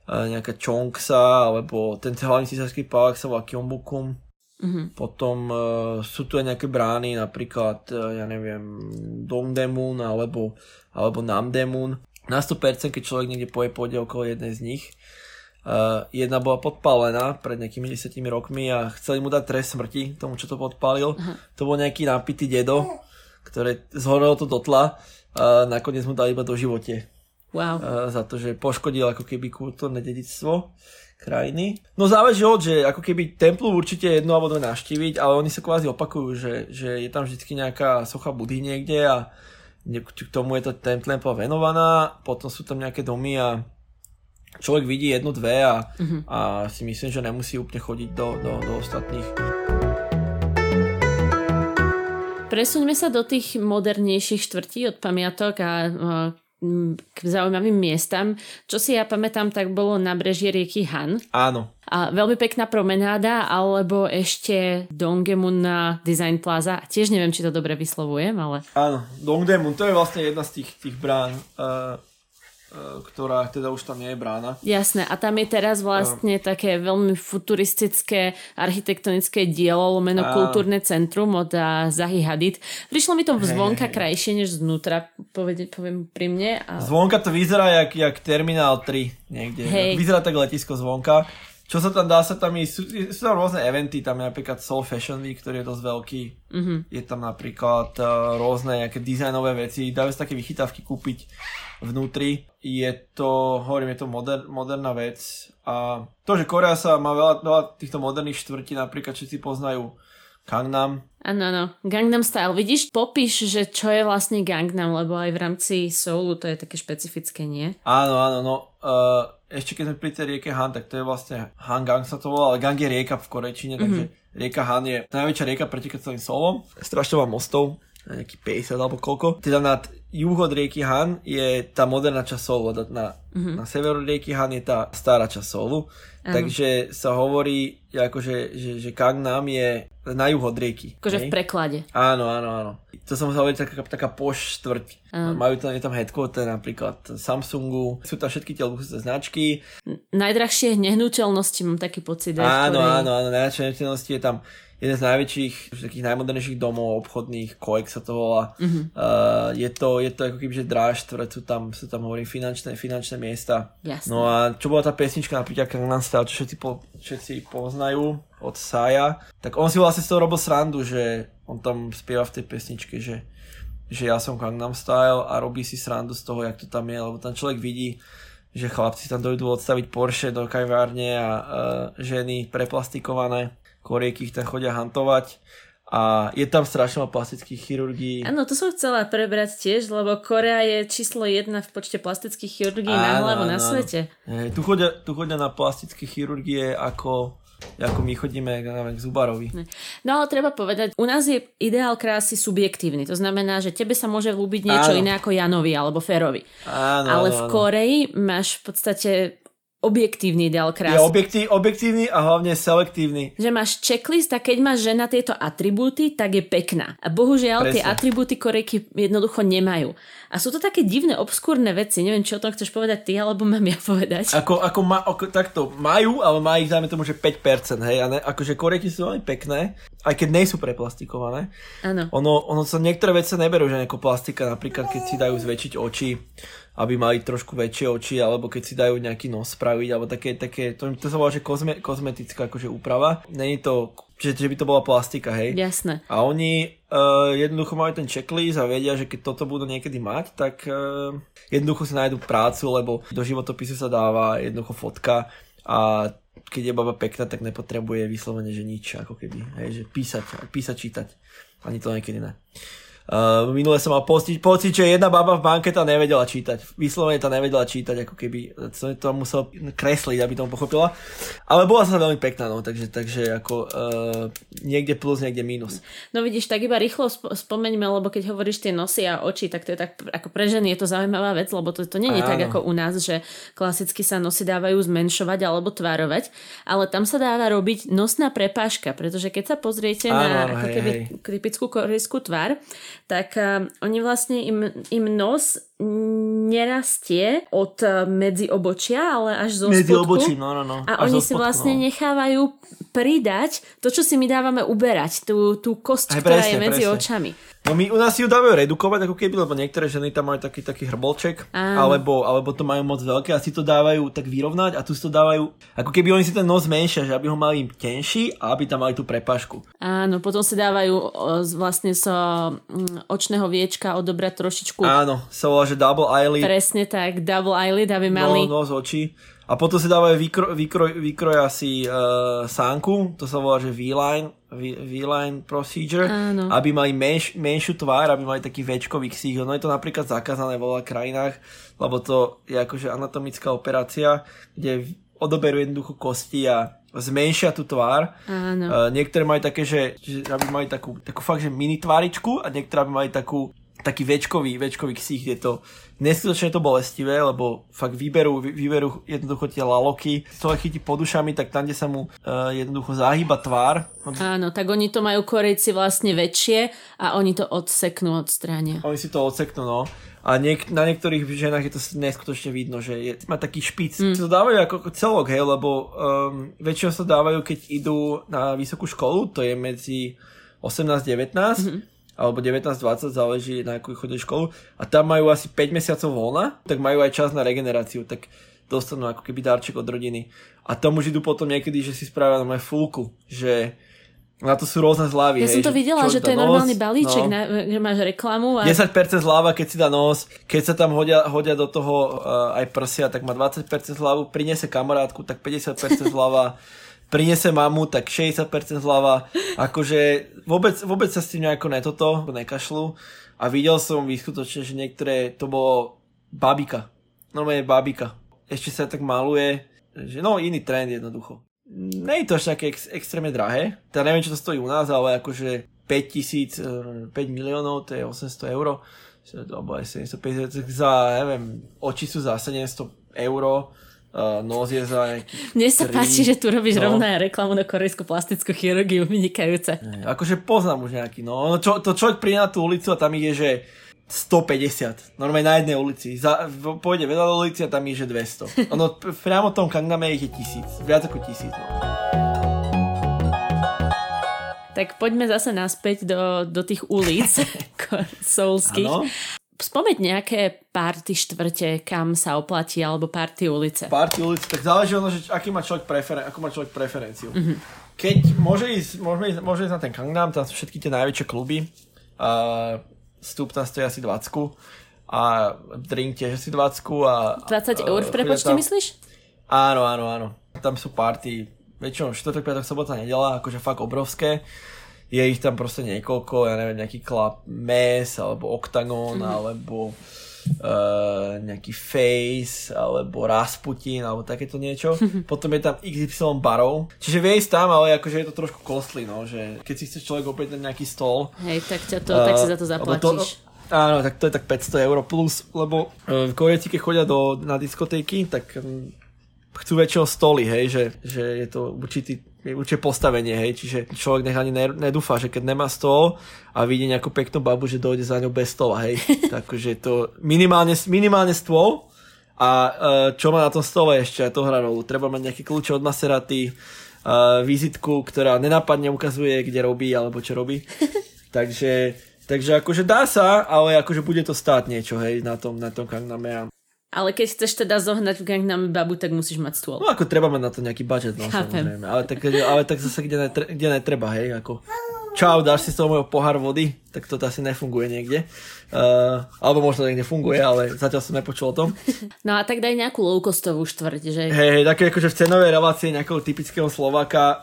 nejaká Chongsa, alebo ten hlavný císarský palák sa volá Kyombukum. Mm-hmm. Potom uh, sú tu aj nejaké brány, napríklad, uh, ja neviem, Dongdaemun alebo, alebo Namdaemun. Na 100% keď človek niekde poje, pôjde okolo jednej z nich. Uh, jedna bola podpálená pred nejakými 10 rokmi a chceli mu dať trest smrti tomu, čo to podpálil. Uh-huh. To bol nejaký napitý dedo, ktoré zhorelo to dotla a nakoniec mu dali iba do živote. Wow. za to, že poškodil ako keby kultúrne dedictvo krajiny. No záleží od, že ako keby templu určite jedno alebo dve navštíviť, ale oni sa kvázi opakujú, že, že je tam vždy nejaká socha Budhy niekde a k tomu je to ten templa venovaná, potom sú tam nejaké domy a človek vidí jednu, dve a, uh-huh. a si myslím, že nemusí úplne chodiť do, do, do ostatných. Presuňme sa do tých modernejších štvrtí od pamiatok a k zaujímavým miestam. Čo si ja pamätám, tak bolo na brežie rieky Han. Áno. A veľmi pekná promenáda, alebo ešte Dongdaemun na Design Plaza. Tiež neviem, či to dobre vyslovujem, ale... Áno, Dongdaemun, to je vlastne jedna z tých, tých brán. Uh ktorá teda už tam nie je brána. Jasné, a tam je teraz vlastne uh, také veľmi futuristické architektonické dielo, lomeno uh, kultúrne centrum od Zahy Hadid. Prišlo mi to zvonka hey, krajšie než znútra, povede, poviem pri mne. A... Zvonka to vyzerá jak, jak Terminál 3 niekde. Hey. Vyzerá tak letisko zvonka. čo sa tam dá, sa tam ísť, sú, sú tam rôzne eventy, tam je napríklad Soul Fashion Week, ktorý je dosť veľký. Mm-hmm. Je tam napríklad uh, rôzne nejaké dizajnové veci, dajú sa také vychytávky kúpiť vnútri. Je to, hovorím, je to moder, moderná vec. A to, že Korea sa má veľa, veľa týchto moderných štvrtí, napríklad všetci poznajú Gangnam. Áno, áno. Gangnam Style. Vidíš, popíš, že čo je vlastne Gangnam, lebo aj v rámci Soulu to je také špecifické, nie? Áno, áno, no. Uh, ešte keď sme pri tej rieke Han, tak to je vlastne Hangang sa to volá, ale Gang je rieka v Korečine, mm-hmm. takže rieka Han je najväčšia rieka preteká celým Soulom. Strašne má mostov, nejaký 50 alebo koľko. Teda nad juh od rieky Han je tá moderná časť Soulu, na, mm-hmm. na severu rieky Han je tá stará časť Soulu. Takže sa hovorí, akože, že, že Gangnam je na juh od rieky. Akože v preklade. Áno, áno, áno. To som sa hovoril taká, taká poš štvrť. Majú tam, je tam headquarter napríklad Samsungu, sú tam všetky tie luxusné značky. Najdrahšie nehnuteľnosti mám taký pocit. Áno, áno, áno, najdrahšie nehnuteľnosti je tam jeden z najväčších, takých najmodernejších domov obchodných, Koek sa to volá. Uh-huh. Uh, je, to, je to ako keby, že drážtvrť, sú tam, sú tam hovorím, finančné, finančné miesta. Jasne. No a čo bola tá pesnička napríklad Gangnam Style, čo všetci, po, všetci poznajú od Saya, tak on si vlastne z toho robil srandu, že on tam spieva v tej pesničke, že, že ja som Gangnam Style a robí si srandu z toho, jak to tam je, lebo tam človek vidí, že chlapci tam dojdú odstaviť Porsche do kajvárne a uh, ženy preplastikované korieky ich tam chodia hantovať a je tam strašne plastických chirurgií. Áno, to som chcela prebrať tiež, lebo Korea je číslo jedna v počte plastických chirurgií na hlavu na svete. Hej, tu, chodia, tu chodia na plastické chirurgie ako ako my chodíme neviem, k Zubarovi. No ale treba povedať, u nás je ideál krásy subjektívny. To znamená, že tebe sa môže ľúbiť niečo áno. iné ako Janovi alebo Ferovi. Áno, ale áno, v Koreji máš v podstate objektívny ideál krásy. Je objektív, objektívny a hlavne selektívny. Že máš checklist a keď máš žena tieto atribúty, tak je pekná. A bohužiaľ Presne. tie atribúty korejky jednoducho nemajú. A sú to také divné, obskúrne veci. Neviem, čo o tom chceš povedať ty, alebo mám ja povedať. Ako, ako, ma, ako takto majú, ale má ich, dajme tomu, že 5%, hej. A ne, akože korejky sú veľmi pekné, aj keď nie sú preplastikované. Áno. Ono, ono sa niektoré veci neberú, že ako plastika, napríklad keď si dajú zväčšiť oči aby mali trošku väčšie oči, alebo keď si dajú nejaký nos spraviť, alebo také, také to, to sa volá, že kozme, kozmetická akože úprava. Není to, že, že by to bola plastika, hej? Jasné. A oni uh, jednoducho majú ten checklist a vedia, že keď toto budú niekedy mať, tak uh, jednoducho si nájdu prácu, lebo do životopisu sa dáva jednoducho fotka a keď je baba pekná, tak nepotrebuje vyslovene, že nič, ako keby, hej, že písať, písať, čítať. Ani to niekedy ne. Uh, minule som mal pocit, pocit, že jedna baba v banke tá nevedela čítať. Vyslovene tá nevedela čítať, ako keby som to musel kresliť, aby to pochopila. Ale bola sa veľmi pekná, no, takže, takže ako uh, niekde plus, niekde minus. No vidíš, tak iba rýchlo sp- spomeňme, lebo keď hovoríš tie nosy a oči, tak to je tak, ako pre ženy je to zaujímavá vec, lebo to, to nie je tak ako u nás, že klasicky sa nosy dávajú zmenšovať alebo tvárovať, ale tam sa dáva robiť nosná prepážka, pretože keď sa pozriete áno, na ako keby typickú korejskú tvár, tak uh, oni vlastne im, im nos nerastie od uh, medzi obočia, ale až zo medzi spodku. Obočí, no, no, no. A až oni si vlastne no. nechávajú pridať to, čo si my dávame uberať, tú, tú kosť, Aj, ktorá presne, je medzi presne. očami. No my u nás si ju dávajú redukovať ako keby, lebo niektoré ženy tam majú taký, taký hrbolček, alebo, alebo to majú moc veľké a si to dávajú tak vyrovnať a tu si to dávajú, ako keby oni si ten nos zmenšia, že aby ho mali tenší a aby tam mali tú prepašku. Áno, potom si dávajú vlastne so mm, očného viečka odobrať trošičku. Áno, sa volá, že double eyelid. Presne tak, double eyelid, aby mali... No, nos, oči. A potom si dávajú výkroj, výkroj, výkroj asi uh, sánku, to sa volá, že V-line, V-line procedure, Áno. aby mali menš, menšiu tvár, aby mali taký väčkový ksích. No je to napríklad zakázané vo veľa krajinách, lebo to je akože anatomická operácia, kde odoberú jednoducho kosti a zmenšia tú tvár. Áno. Uh, niektoré majú také, že, že aby mali takú, takú fakt, že mini tváričku a niektoré aby mali takú taký väčkový, väčkový ksích, je to neskutočne to bolestivé, lebo fakt vyberú, vyberú jednoducho tie laloky, človek chytí podušami, tak tam, kde sa mu uh, jednoducho zahýba tvár. Áno, tak oni to majú korejci vlastne väčšie a oni to odseknú od strania. Oni si to odseknú, no. A niek- na niektorých ženách je to neskutočne vidno, že je, má taký špic. Mm. To dávajú ako celok, hej, lebo um, väčšinou sa dávajú, keď idú na vysokú školu, to je medzi 18-19, mm-hmm alebo 19-20, záleží na akú chodí školu. A tam majú asi 5 mesiacov voľna, tak majú aj čas na regeneráciu. Tak dostanú ako keby darček od rodiny. A tomu už idú potom niekedy, že si spravia na fulku, že na to sú rôzne zľavy. Ja hej, som to že videla, že to je nos, normálny balíček, no. na, že máš reklamu. A... 10% zľava, keď si dá nos, keď sa tam hodia, hodia do toho uh, aj prsia, tak má 20% zľavu, prinese kamarátku, tak 50% zľava, *laughs* prinese mamu, tak 60% zľava. Akože vôbec, vôbec sa s tým nejako netoto, nekašľú. A videl som vyskutočne, že niektoré, to bolo babika. Normálne babika. Ešte sa tak maluje, že no iný trend jednoducho. Nie je to až také ex- extrémne drahé. Teda neviem, čo to stojí u nás, ale akože 5000, 5 miliónov, to je 800 eur. Alebo aj 750, za, neviem, oči sú za 700 eur, uh, nos je za nejakých Mne sa 3. páči, že tu robíš No. rovno aj reklamu na korejskú plastickú chirurgiu, vynikajúce. Nie, Akože poznám už nejaký, no. čo, to človek príde na tú ulicu a tam ide, že 150. Normálne na jednej ulici. Za, pôjde veľa ulici a tam je, že 200. Ono priamo v tom Kangname ich je tisíc. Viac ako tisíc, no. Tak poďme zase naspäť do, do tých ulic *laughs* soulských. Áno. Spomeň nejaké party štvrte, kam sa oplatí, alebo party ulice. Party ulic, tak záleží ono, že aký má človek preferen- ako má človek preferenciu. Mhm. Mm-hmm. Keď môže ísť, môže, ísť, môže ísť na ten Gangnam, tam sú všetky tie najväčšie kluby. A vstup tam stojí asi 20 a drink tiež asi 20 a... 20 eur v prepočte, tam- myslíš? Áno, áno, áno. Tam sú party, väčšinou štvrtok, piatok, sobota, nedela, akože fakt obrovské. Je ich tam proste niekoľko, ja neviem, nejaký club Mes, alebo Octagon, mm-hmm. alebo uh, nejaký Face, alebo Rasputin, alebo takéto niečo. Potom je tam XY barov. Čiže vie ísť tam, ale akože je to trošku costly, no, že keď si chce človek objednať nejaký stol, Hej, tak, ťa to, tak si za to Uh, lebo to- zaplatíš. áno, tak to je tak 500 eur plus, lebo uh, Korejci, keď chodia do, na diskotéky, tak um, chcú väčšieho stoly, hej, že, že je to určitý, určité postavenie, hej, čiže človek nech ani ne, nedúfa, že keď nemá stôl a vidí nejakú peknú babu, že dojde za ňou bez stola, hej, *laughs* takže to minimálne, minimálne stôl a uh, čo má na tom stole ešte, a to hrá rolu, treba mať nejaké kľúče od Maseraty, uh, vizitku, ktorá nenápadne ukazuje, kde robí alebo čo robí. *laughs* takže, takže akože dá sa, ale akože bude to stáť niečo, hej, na tom, na tom Gangname. Ale keď chceš teda zohnať v Gangnam babu, tak musíš mať stôl. No ako treba mať na to nejaký budget, no Chápem. samozrejme. Ale tak, ale tak zase kde, netre, kde netreba, hej, ako čau, dáš si z toho môjho pohár vody, tak to asi nefunguje niekde. Uh, alebo možno niekde funguje, ale zatiaľ som nepočul o tom. No a tak daj nejakú low-costovú štvrť, že... Hej, hej, také akože v cenovej relácii nejakého typického Slováka, uh,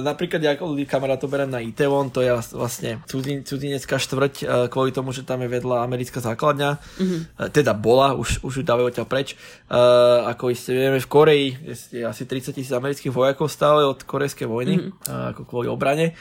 napríklad ja ľudí kamarát to berem na Itaewon, to je vlastne cudzin, cudzinecká štvrť, uh, kvôli tomu, že tam je vedľa americká základňa, mm-hmm. uh, teda bola, už, už ju dávajú odtiaľ preč. Uh, ako iste vieme, v Koreji je, je asi 30 tisíc amerických vojakov stále od korejskej vojny, mm-hmm. uh, ako kvôli obrane.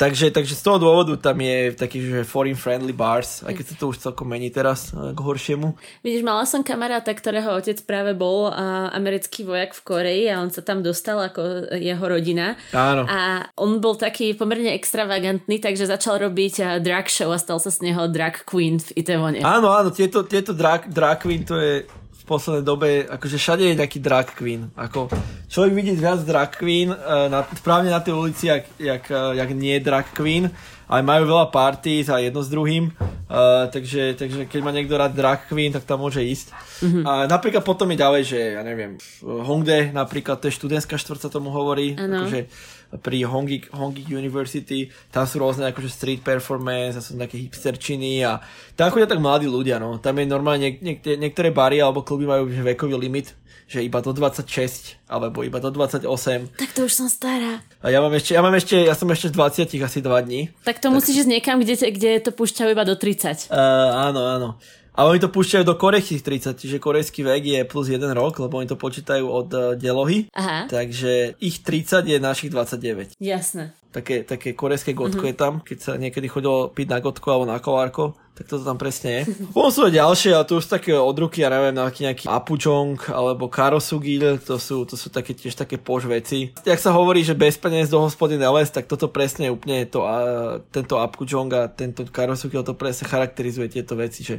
Takže, takže z toho dôvodu tam je taký, že foreign friendly bars, aj keď sa to už celkom mení teraz uh, k horšiemu. Vidíš, mala som kamaráta, ktorého otec práve bol uh, americký vojak v Koreji a on sa tam dostal ako jeho rodina. Áno. A on bol taký pomerne extravagantný, takže začal robiť uh, drag show a stal sa z neho drag queen v Itaewone. Áno, áno, tieto, tieto drag, drag queen, to je poslednej dobe, akože všade je nejaký drag queen. Ako, človek vidí viac drag queen, uh, na, správne na tej ulici, jak, jak, uh, jak nie drag queen, ale majú veľa party za jedno s druhým, uh, takže, takže keď má niekto rád drag queen, tak tam môže ísť. Mm-hmm. A napríklad potom je ďalej, že ja neviem, v Hongdae napríklad, to je študentská štvrť sa tomu hovorí, Áno. akože pri Hongik, Hongik University, tam sú rôzne akože street performance a sú nejaké hipsterčiny a tam chodia tak mladí ľudia, no. Tam je normálne, niek- niek- niektoré bary alebo kluby majú vekový limit, že iba do 26 alebo iba do 28. Tak to už som stará. A ja mám ešte, ja mám ešte, ja som ešte z 20 asi 2 dní. Tak to musíš ísť niekam, kde, te- kde to púšťajú iba do 30. Uh, áno, áno. A oni to púšťajú do korejských 30, čiže korejský vek je plus 1 rok, lebo oni to počítajú od uh, delohy. Aha, Takže ich 30 je našich 29. jasné. Také, také korejské gotko mm-hmm. je tam, keď sa niekedy chodilo piť na gotko alebo na kolárko, tak toto tam presne je. *laughs* Potom sú aj ďalšie, a to už také od ruky, ja neviem, nejaký, nejaký apujong alebo karosugil, to sú, to sú také, tiež také pož veci. Jak sa hovorí, že bez peniaz do hospody neles, tak toto presne je úplne to, a, tento apujong a tento karosugil to presne charakterizuje tieto veci, že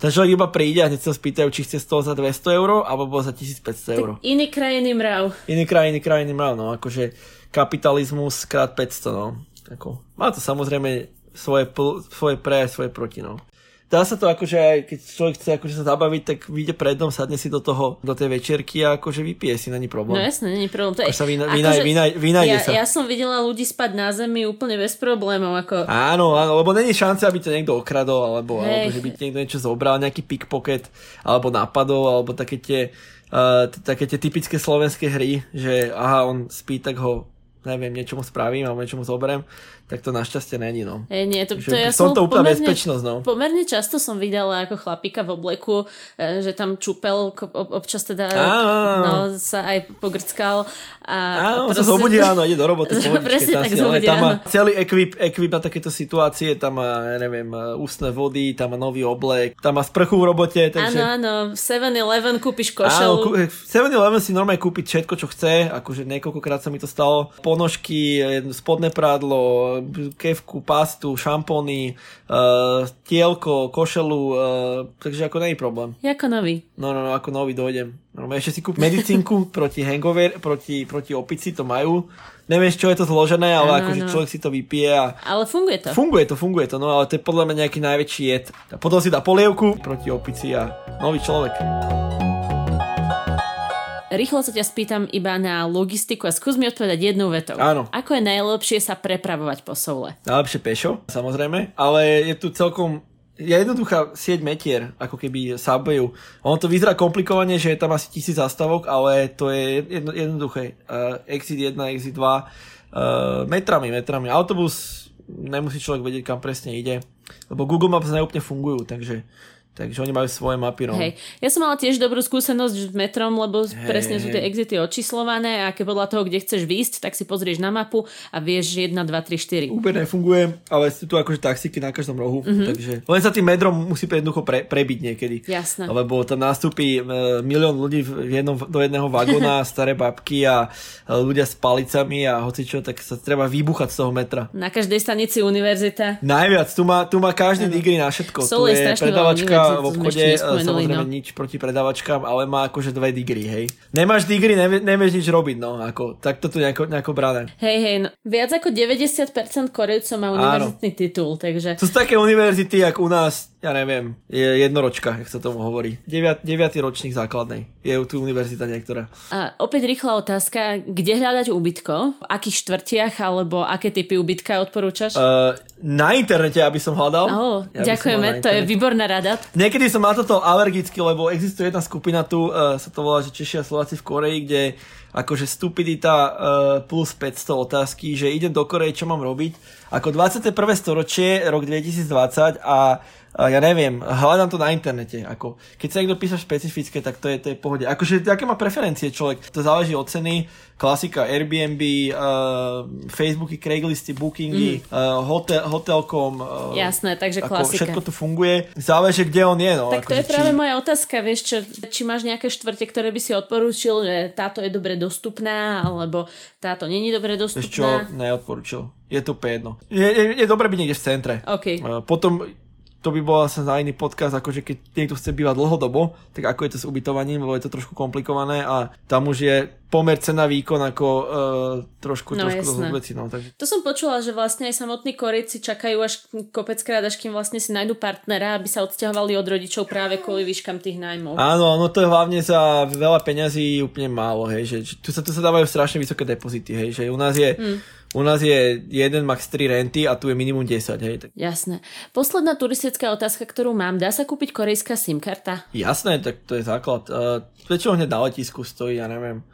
ten človek iba príde a hneď sa spýtajú, či chce stôl za 200 eur alebo za 1500 eur. Iný krajiny mrav. Iný krajiny, krajiny mal, no, akože kapitalizmus krát 500, no. Ako, má to samozrejme svoje, pl- svoje pre svoje proti, no. dá sa to akože aj, keď človek chce akože sa zabaviť, tak vyjde predom, sadne si do toho, do tej večerky a akože vypije si, není problém. No jasné, není problém. To je, Ako sa vyna, akože- vyna, vyna, vynajde ja, sa. ja som videla ľudí spať na zemi úplne bez problémov, ako... Áno, áno, lebo není šanca, aby ťa niekto okradol, alebo, Hej. alebo že by ti niekto niečo zobral, nejaký pickpocket, alebo napadol, alebo také tie, uh, také tie typické slovenské hry, že aha, on spí, tak ho neviem, niečomu spravím alebo niečomu zoberiem, tak to našťastie není, no. E, nie, to, Že to ja v som úplná pomerne, bezpečnosť, no. Pomerne často som videla ako chlapíka v obleku, e, že tam čupel, občas teda Áno. no, sa aj pogrckal. A, Áno, a sa zobudí ráno, ide do roboty. *laughs* Presne tak, zobudí tam má celý ekvip, ekvip na takéto situácie, tam má, ja neviem, ústne vody, tam má nový oblek, tam má sprchu v robote, takže... Áno, áno, 7-Eleven kúpiš Áno, košelu. kú- v 7-Eleven si normálne kúpiť všetko, čo chce, akože niekoľkokrát sa mi to stalo. Ponožky, spodné prádlo, kevku, pastu, šampóny, uh, tielko, košelu, uh, takže ako není problém. Jako nový. No, no, no, ako nový dojdem. Normálne ešte si kúp medicínku *laughs* proti hangover, proti, proti opici, to majú. Neviem, čo je to zložené, ale akože človek si to vypije a Ale funguje to. funguje to, funguje to, no ale to je podľa mňa nejaký najväčší jed. A potom si dá polievku proti opici a nový človek. Rýchlo sa ťa spýtam iba na logistiku a skús mi odpovedať jednou vetou. Áno. Ako je najlepšie sa prepravovať po soule? Najlepšie pešo, samozrejme, ale je tu celkom je jednoduchá sieť metier, ako keby Subwayu. Ono to vyzerá komplikovane, že je tam asi tisíc zastavok, ale to je jedno, jednoduché. Uh, exit 1, exit 2, uh, metrami, metrami. Autobus nemusí človek vedieť, kam presne ide, lebo Google Maps neúplne fungujú, takže, takže oni majú svoje mapy. No. Hej. Ja som mala tiež dobrú skúsenosť s metrom, lebo Hej, presne sú tie hej. exity očíslované a keď podľa toho, kde chceš výjsť, tak si pozrieš na mapu a vieš 1, 2, 3, 4. Uber nefunguje, ale sú tu akože taxíky na každom rohu, mm-hmm. takže len sa tým medrom musí jednoducho pre, prebiť niekedy. Jasné. Lebo tam nastúpi e, milión ľudí v jednom, do jedného vagóna, *laughs* staré babky a e, ľudia s palicami a hocičo, tak sa treba vybuchať z toho metra. Na každej stanici univerzita. Najviac, tu má, tu má každý degree na všetko. Solo tu je je univerzít, v obchode, e, nespomenuli, samozrejme no. nič proti predavačkám, ale má akože dve degree, hej. Nemáš nevie, nevieš nič robiť, no, ako, tak to tu nejako, nejako brané. Hej, hej, no. Viac ako 90% Korejcov má univerzitný titul, takže... To sú také univerzity, ako u nás, ja neviem, je jednoročka, jak sa tomu hovorí. 9, 9. ročník základnej. Je tu univerzita niektorá. A opäť rýchla otázka, kde hľadať ubytko? V akých štvrtiach alebo aké typy ubytka odporúčaš? Uh, na internete, aby som hľadal. oh, Ja ďakujeme, to je výborná rada. Niekedy som na toto alergický, lebo existuje jedna skupina tu, uh, sa to volá, že Češi a Slováci v Koreji, kde akože stupidita uh, plus 500 otázky, že idem do Koreje, čo mám robiť. Ako 21. storočie, rok 2020 a a ja neviem, hľadám to na internete. Ako, keď sa niekto píše špecifické, tak to je, to je pohode. Akože, aké má preferencie človek? To záleží od ceny. Klasika Airbnb, uh, Facebooky, Craigslisty, Bookingy, mm. uh, hotel, Hotel.com. Uh, Jasné, takže ako klasika. Všetko tu funguje. Záleží, kde on je. No, Tak to akože je práve či... moja otázka, vieš čo, či máš nejaké štvrte, ktoré by si odporúčil, že táto je dobre dostupná, alebo táto není dobre Vieš čo, dostupná. neodporúčil. Je to úplne jedno. Je, je, je dobre byť niekde v centre. OK. Uh, potom to by bol sa na iný podcast, akože keď niekto chce bývať dlhodobo, tak ako je to s ubytovaním, lebo je to trošku komplikované a tam už je pomer cena výkon ako uh, trošku, No, trošku jasné. veci. No, takže To som počula, že vlastne aj samotní Korejci čakajú až kopeckrát, až kým vlastne si nájdu partnera, aby sa odsťahovali od rodičov práve kvôli výškam tých nájmov. Áno, no to je hlavne za veľa peňazí úplne málo, hej, že tu sa, tu sa dávajú strašne vysoké depozity, hej, že u nás je, Hm. U nás je jeden max 3 renty a tu je minimum 10, hej, tak Jasné. Posledná turistická otázka, ktorú mám. Dá sa kúpiť korejská SIM karta? Jasné, tak to je základ. Uh, väčšinou hneď na letisku stojí, ja neviem,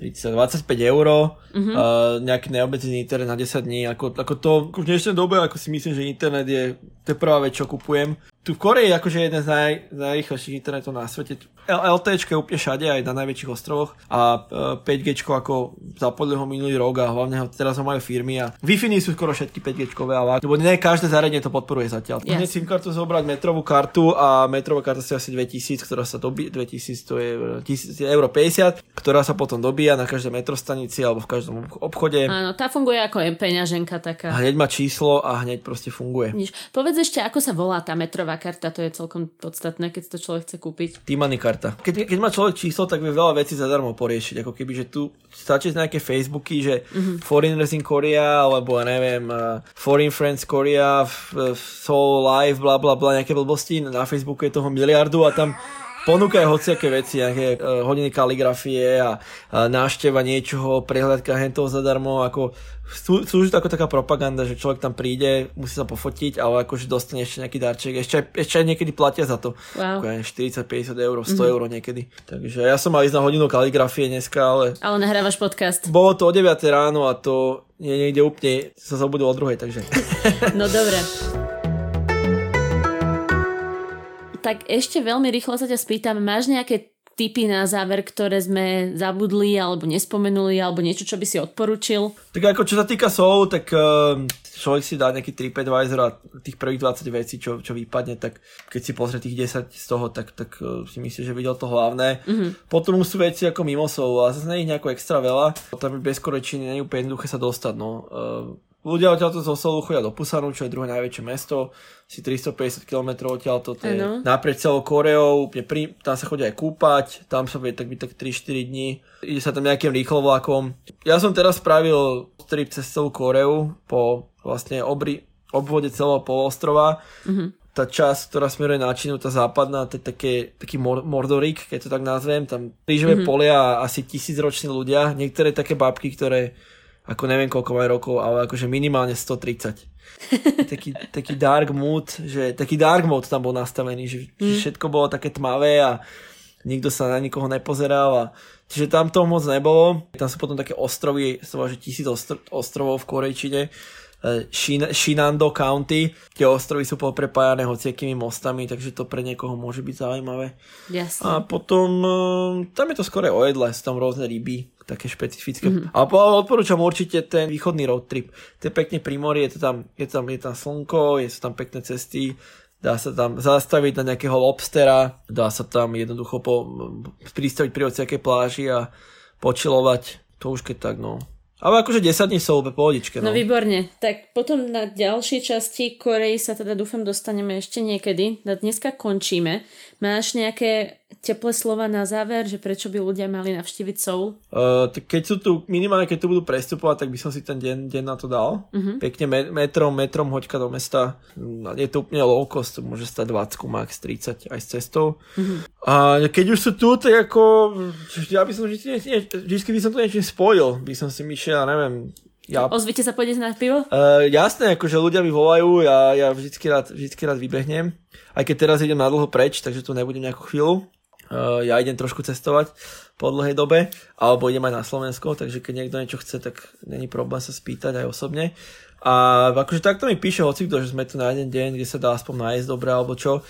30, 25 eur, uh-huh. uh, nejaký neobmedzený internet na 10 dní, ako, ako to v dnešnej dobe, ako si myslím, že internet je, to je prvá vec, čo kupujem. Tu v Koreji je akože jeden z naj, najrýchlejších internetov na svete. L- LTE je úplne všade, aj na najväčších ostrovoch a uh, 5G ako zapodli ho minulý rok a hlavne ho, teraz ho majú firmy a Wi-Fi sú skoro všetky 5G ale lebo nie každé zariadenie to podporuje zatiaľ. Jasne. Hneď SIM kartu zobrať metrovú kartu a metrová karta si asi 2000, ktorá sa dobí, 2000 to je e, 1000 euro 50, ktorá sa potom dobíja na každej metrostanici alebo v každom obchode. Áno, tá funguje ako peňaženka taká. A hneď má číslo a hneď proste funguje. Nič. Povedz ešte, ako sa volá tá metrová banková karta, to je celkom podstatné, keď to človek chce kúpiť. T-Money karta. Keď, keď má človek číslo, tak vie veľa vecí zadarmo poriešiť. Ako keby, že tu stačí nejaké Facebooky, že mm-hmm. Foreigners in Korea, alebo ja neviem, uh, Foreign Friends Korea, Soul Live, bla bla bla, nejaké blbosti. Na Facebooku je toho miliardu a tam ponúkajú hociaké veci, nejaké uh, hodiny kaligrafie a uh, návšteva niečoho, prehľadka hentov zadarmo, ako slúži to ako taká propaganda, že človek tam príde, musí sa pofotiť, ale akože dostane ešte nejaký darček. Ešte, ešte aj niekedy platia za to. Wow. 40-50 eur, 100 mm-hmm. eur niekedy. Takže ja som mal ísť na hodinu kaligrafie dneska, ale... Ale nahrávaš podcast. Bolo to o 9 ráno a to nie niekde úplne sa zabudol o druhej, takže... No dobre. Tak ešte veľmi rýchlo sa ťa spýtam, máš nejaké tipy na záver, ktoré sme zabudli alebo nespomenuli, alebo niečo, čo by si odporučil? Tak ako čo sa týka Soul, tak uh, človek si dá nejaký TripAdvisor a tých prvých 20 vecí, čo, čo vypadne, tak keď si pozrie tých 10 z toho, tak, tak uh, si myslí, že videl to hlavné. Mm-hmm. Potom sú veci ako mimo Soul a zase nie je nejako extra veľa. Tam bez korečiny nie je úplne jednoduché sa dostať. No. Ľudia odtiaľto zo Solu chodia do Pusanu, čo je druhé najväčšie mesto, si 350 km odtiaľto, to je ano. naprieč celou Koreou, úplne pri, tam sa chodia aj kúpať, tam sa vie tak byť tak 3-4 dní, ide sa tam nejakým rýchlovlakom. Ja som teraz spravil trip cez celú Koreu po vlastne obri, obvode celého poloostrova. Mm-hmm tá časť, ktorá smeruje na Čínu, tá západná, to je také, taký Mordorik, keď to tak nazvem, tam prížové mm-hmm. polia asi tisícroční ľudia, niektoré také babky, ktoré ako neviem koľko majú rokov, ale akože minimálne 130. *laughs* taký, taký dark mood, že taký dark mode tam bol nastavený, že, mm. že všetko bolo také tmavé a nikto sa na nikoho nepozeral a čiže tam toho moc nebolo. Tam sú potom také ostrovy, sú že tisíc ostro, ostrovov v Korejčine, Shin, Shinando County, tie ostrovy sú poprepájané hociakými mostami, takže to pre niekoho môže byť zaujímavé. Jasne. A potom e, tam je to skore o jedle, sú tam rôzne ryby, také špecifické. Mm-hmm. Ale odporúčam určite ten východný road trip. To je pekne pri mori, je, to tam, je, tam, je tam slnko, je sú tam pekné cesty, dá sa tam zastaviť na nejakého lobstera, dá sa tam jednoducho po, pristaviť pri ociakej pláži a počilovať. To už keď tak, no. Ale akože 10 dní sú úplne pohodičke. No. no výborne. Tak potom na ďalšej časti Korei sa teda dúfam dostaneme ešte niekedy. Na dneska končíme. Máš nejaké teplé slova na záver, že prečo by ľudia mali navštíviť Soul? Uh, tak keď sú tu, minimálne keď tu budú prestupovať, tak by som si ten deň, deň na to dal. Uh-huh. Pekne metrom, metrom hoďka do mesta. Mm, je to úplne low cost, môže stať 20, max 30 aj s cestou. Uh-huh. A keď už sú tu, tak ako, ja by som vždy, vždy by som to niečo spojil. By som si myšiel, neviem, ja... Ozvite sa pôjde na pivo? Uh, jasné, akože ľudia mi volajú, ja, ja vždycky rád, vždycky rád vybehnem. Aj keď teraz idem na dlho preč, takže tu nebudem nejakú chvíľu. Uh, ja idem trošku cestovať po dlhej dobe, alebo idem aj na Slovensko, takže keď niekto niečo chce, tak není problém sa spýtať aj osobne. A akože takto mi píše hocikto, že sme tu na jeden deň, kde sa dá aspoň nájsť dobre alebo čo.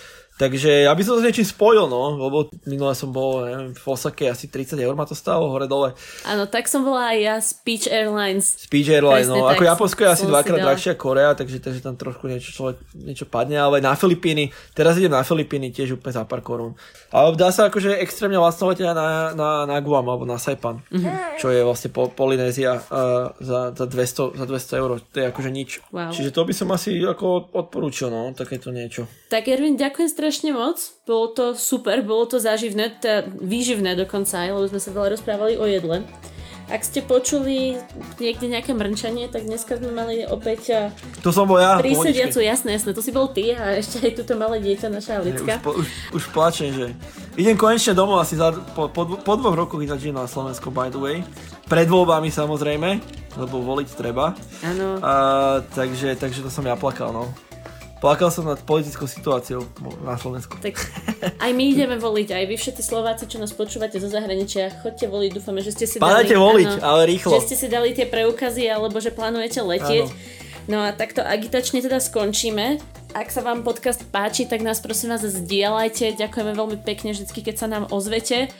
Takže ja by som to s niečím spojil, no, lebo minule som bol, neviem, v Osake asi 30 eur ma to stálo hore dole. Áno, tak som bola aj ja Speech Airlines. Speech Airlines, Presne, no, ako Japonsko je asi dvakrát drahšia Korea, takže, takže tam trošku niečo človek, niečo padne, ale na Filipíny, teraz idem na Filipíny tiež úplne za pár korún. Ale dá sa akože extrémne vlastne letieť na, na, na Guam alebo na Saipan, mm-hmm. čo je vlastne po, Polynézia uh, za, za, 200, za 200 eur, to je akože nič. Wow. Čiže to by som asi ako odporúčil, no, takéto niečo. Tak Erwin, ďakujem strašne moc. Bolo to super, bolo to záživné, teda výživné dokonca aj, lebo sme sa veľa rozprávali o jedle. Ak ste počuli niekde nejaké mrnčanie, tak dneska sme mali opäť to som bol ja, prísediacu, jasné, jasné, to si bol ty a ešte aj túto malé dieťa, naša Alicka. Už, už, už plačem, že idem konečne domov asi za, po, po, po dvoch rokoch ináč na Slovensku, by the way. Pred voľbami samozrejme, lebo voliť treba. Áno. takže, takže to som ja plakal, no. Plakal som nad politickou situáciou na Slovensku. Tak *laughs* aj my ideme voliť, aj vy všetci Slováci, čo nás počúvate zo zahraničia, chodte voliť, dúfame, že ste si Pádajte dali... voliť, áno, ale rýchlo. Že ste si dali tie preukazy, alebo že plánujete letieť. Áno. No a takto agitačne teda skončíme. Ak sa vám podcast páči, tak nás prosím vás zdieľajte. Ďakujeme veľmi pekne vždy, keď sa nám ozvete.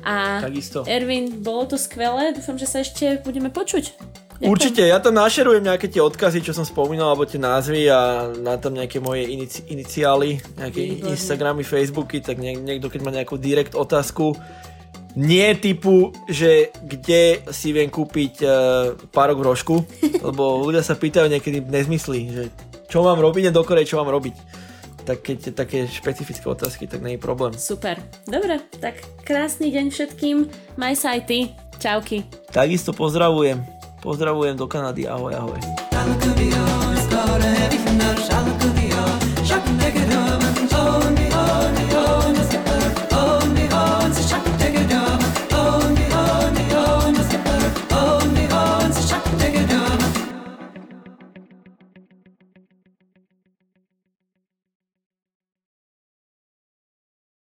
A Takisto. Ervin, bolo to skvelé. Dúfam, že sa ešte budeme počuť. Určite, ja tam našerujem nejaké tie odkazy, čo som spomínal, alebo tie názvy a na tam nejaké moje inici- iniciály, nejaké Výborné. Instagramy, Facebooky, tak niek- niekto, keď má nejakú direkt otázku, nie typu, že kde si viem kúpiť uh, párok v rožku, *laughs* lebo ľudia sa pýtajú niekedy nezmysly, že čo mám robiť a dokorej čo mám robiť tak keď také špecifické otázky, tak nie je problém. Super. Dobre, tak krásny deň všetkým. Maj sa aj ty. Čauky. Takisto pozdravujem. Pozdravujem do Kanady. Ahoj, ahoj.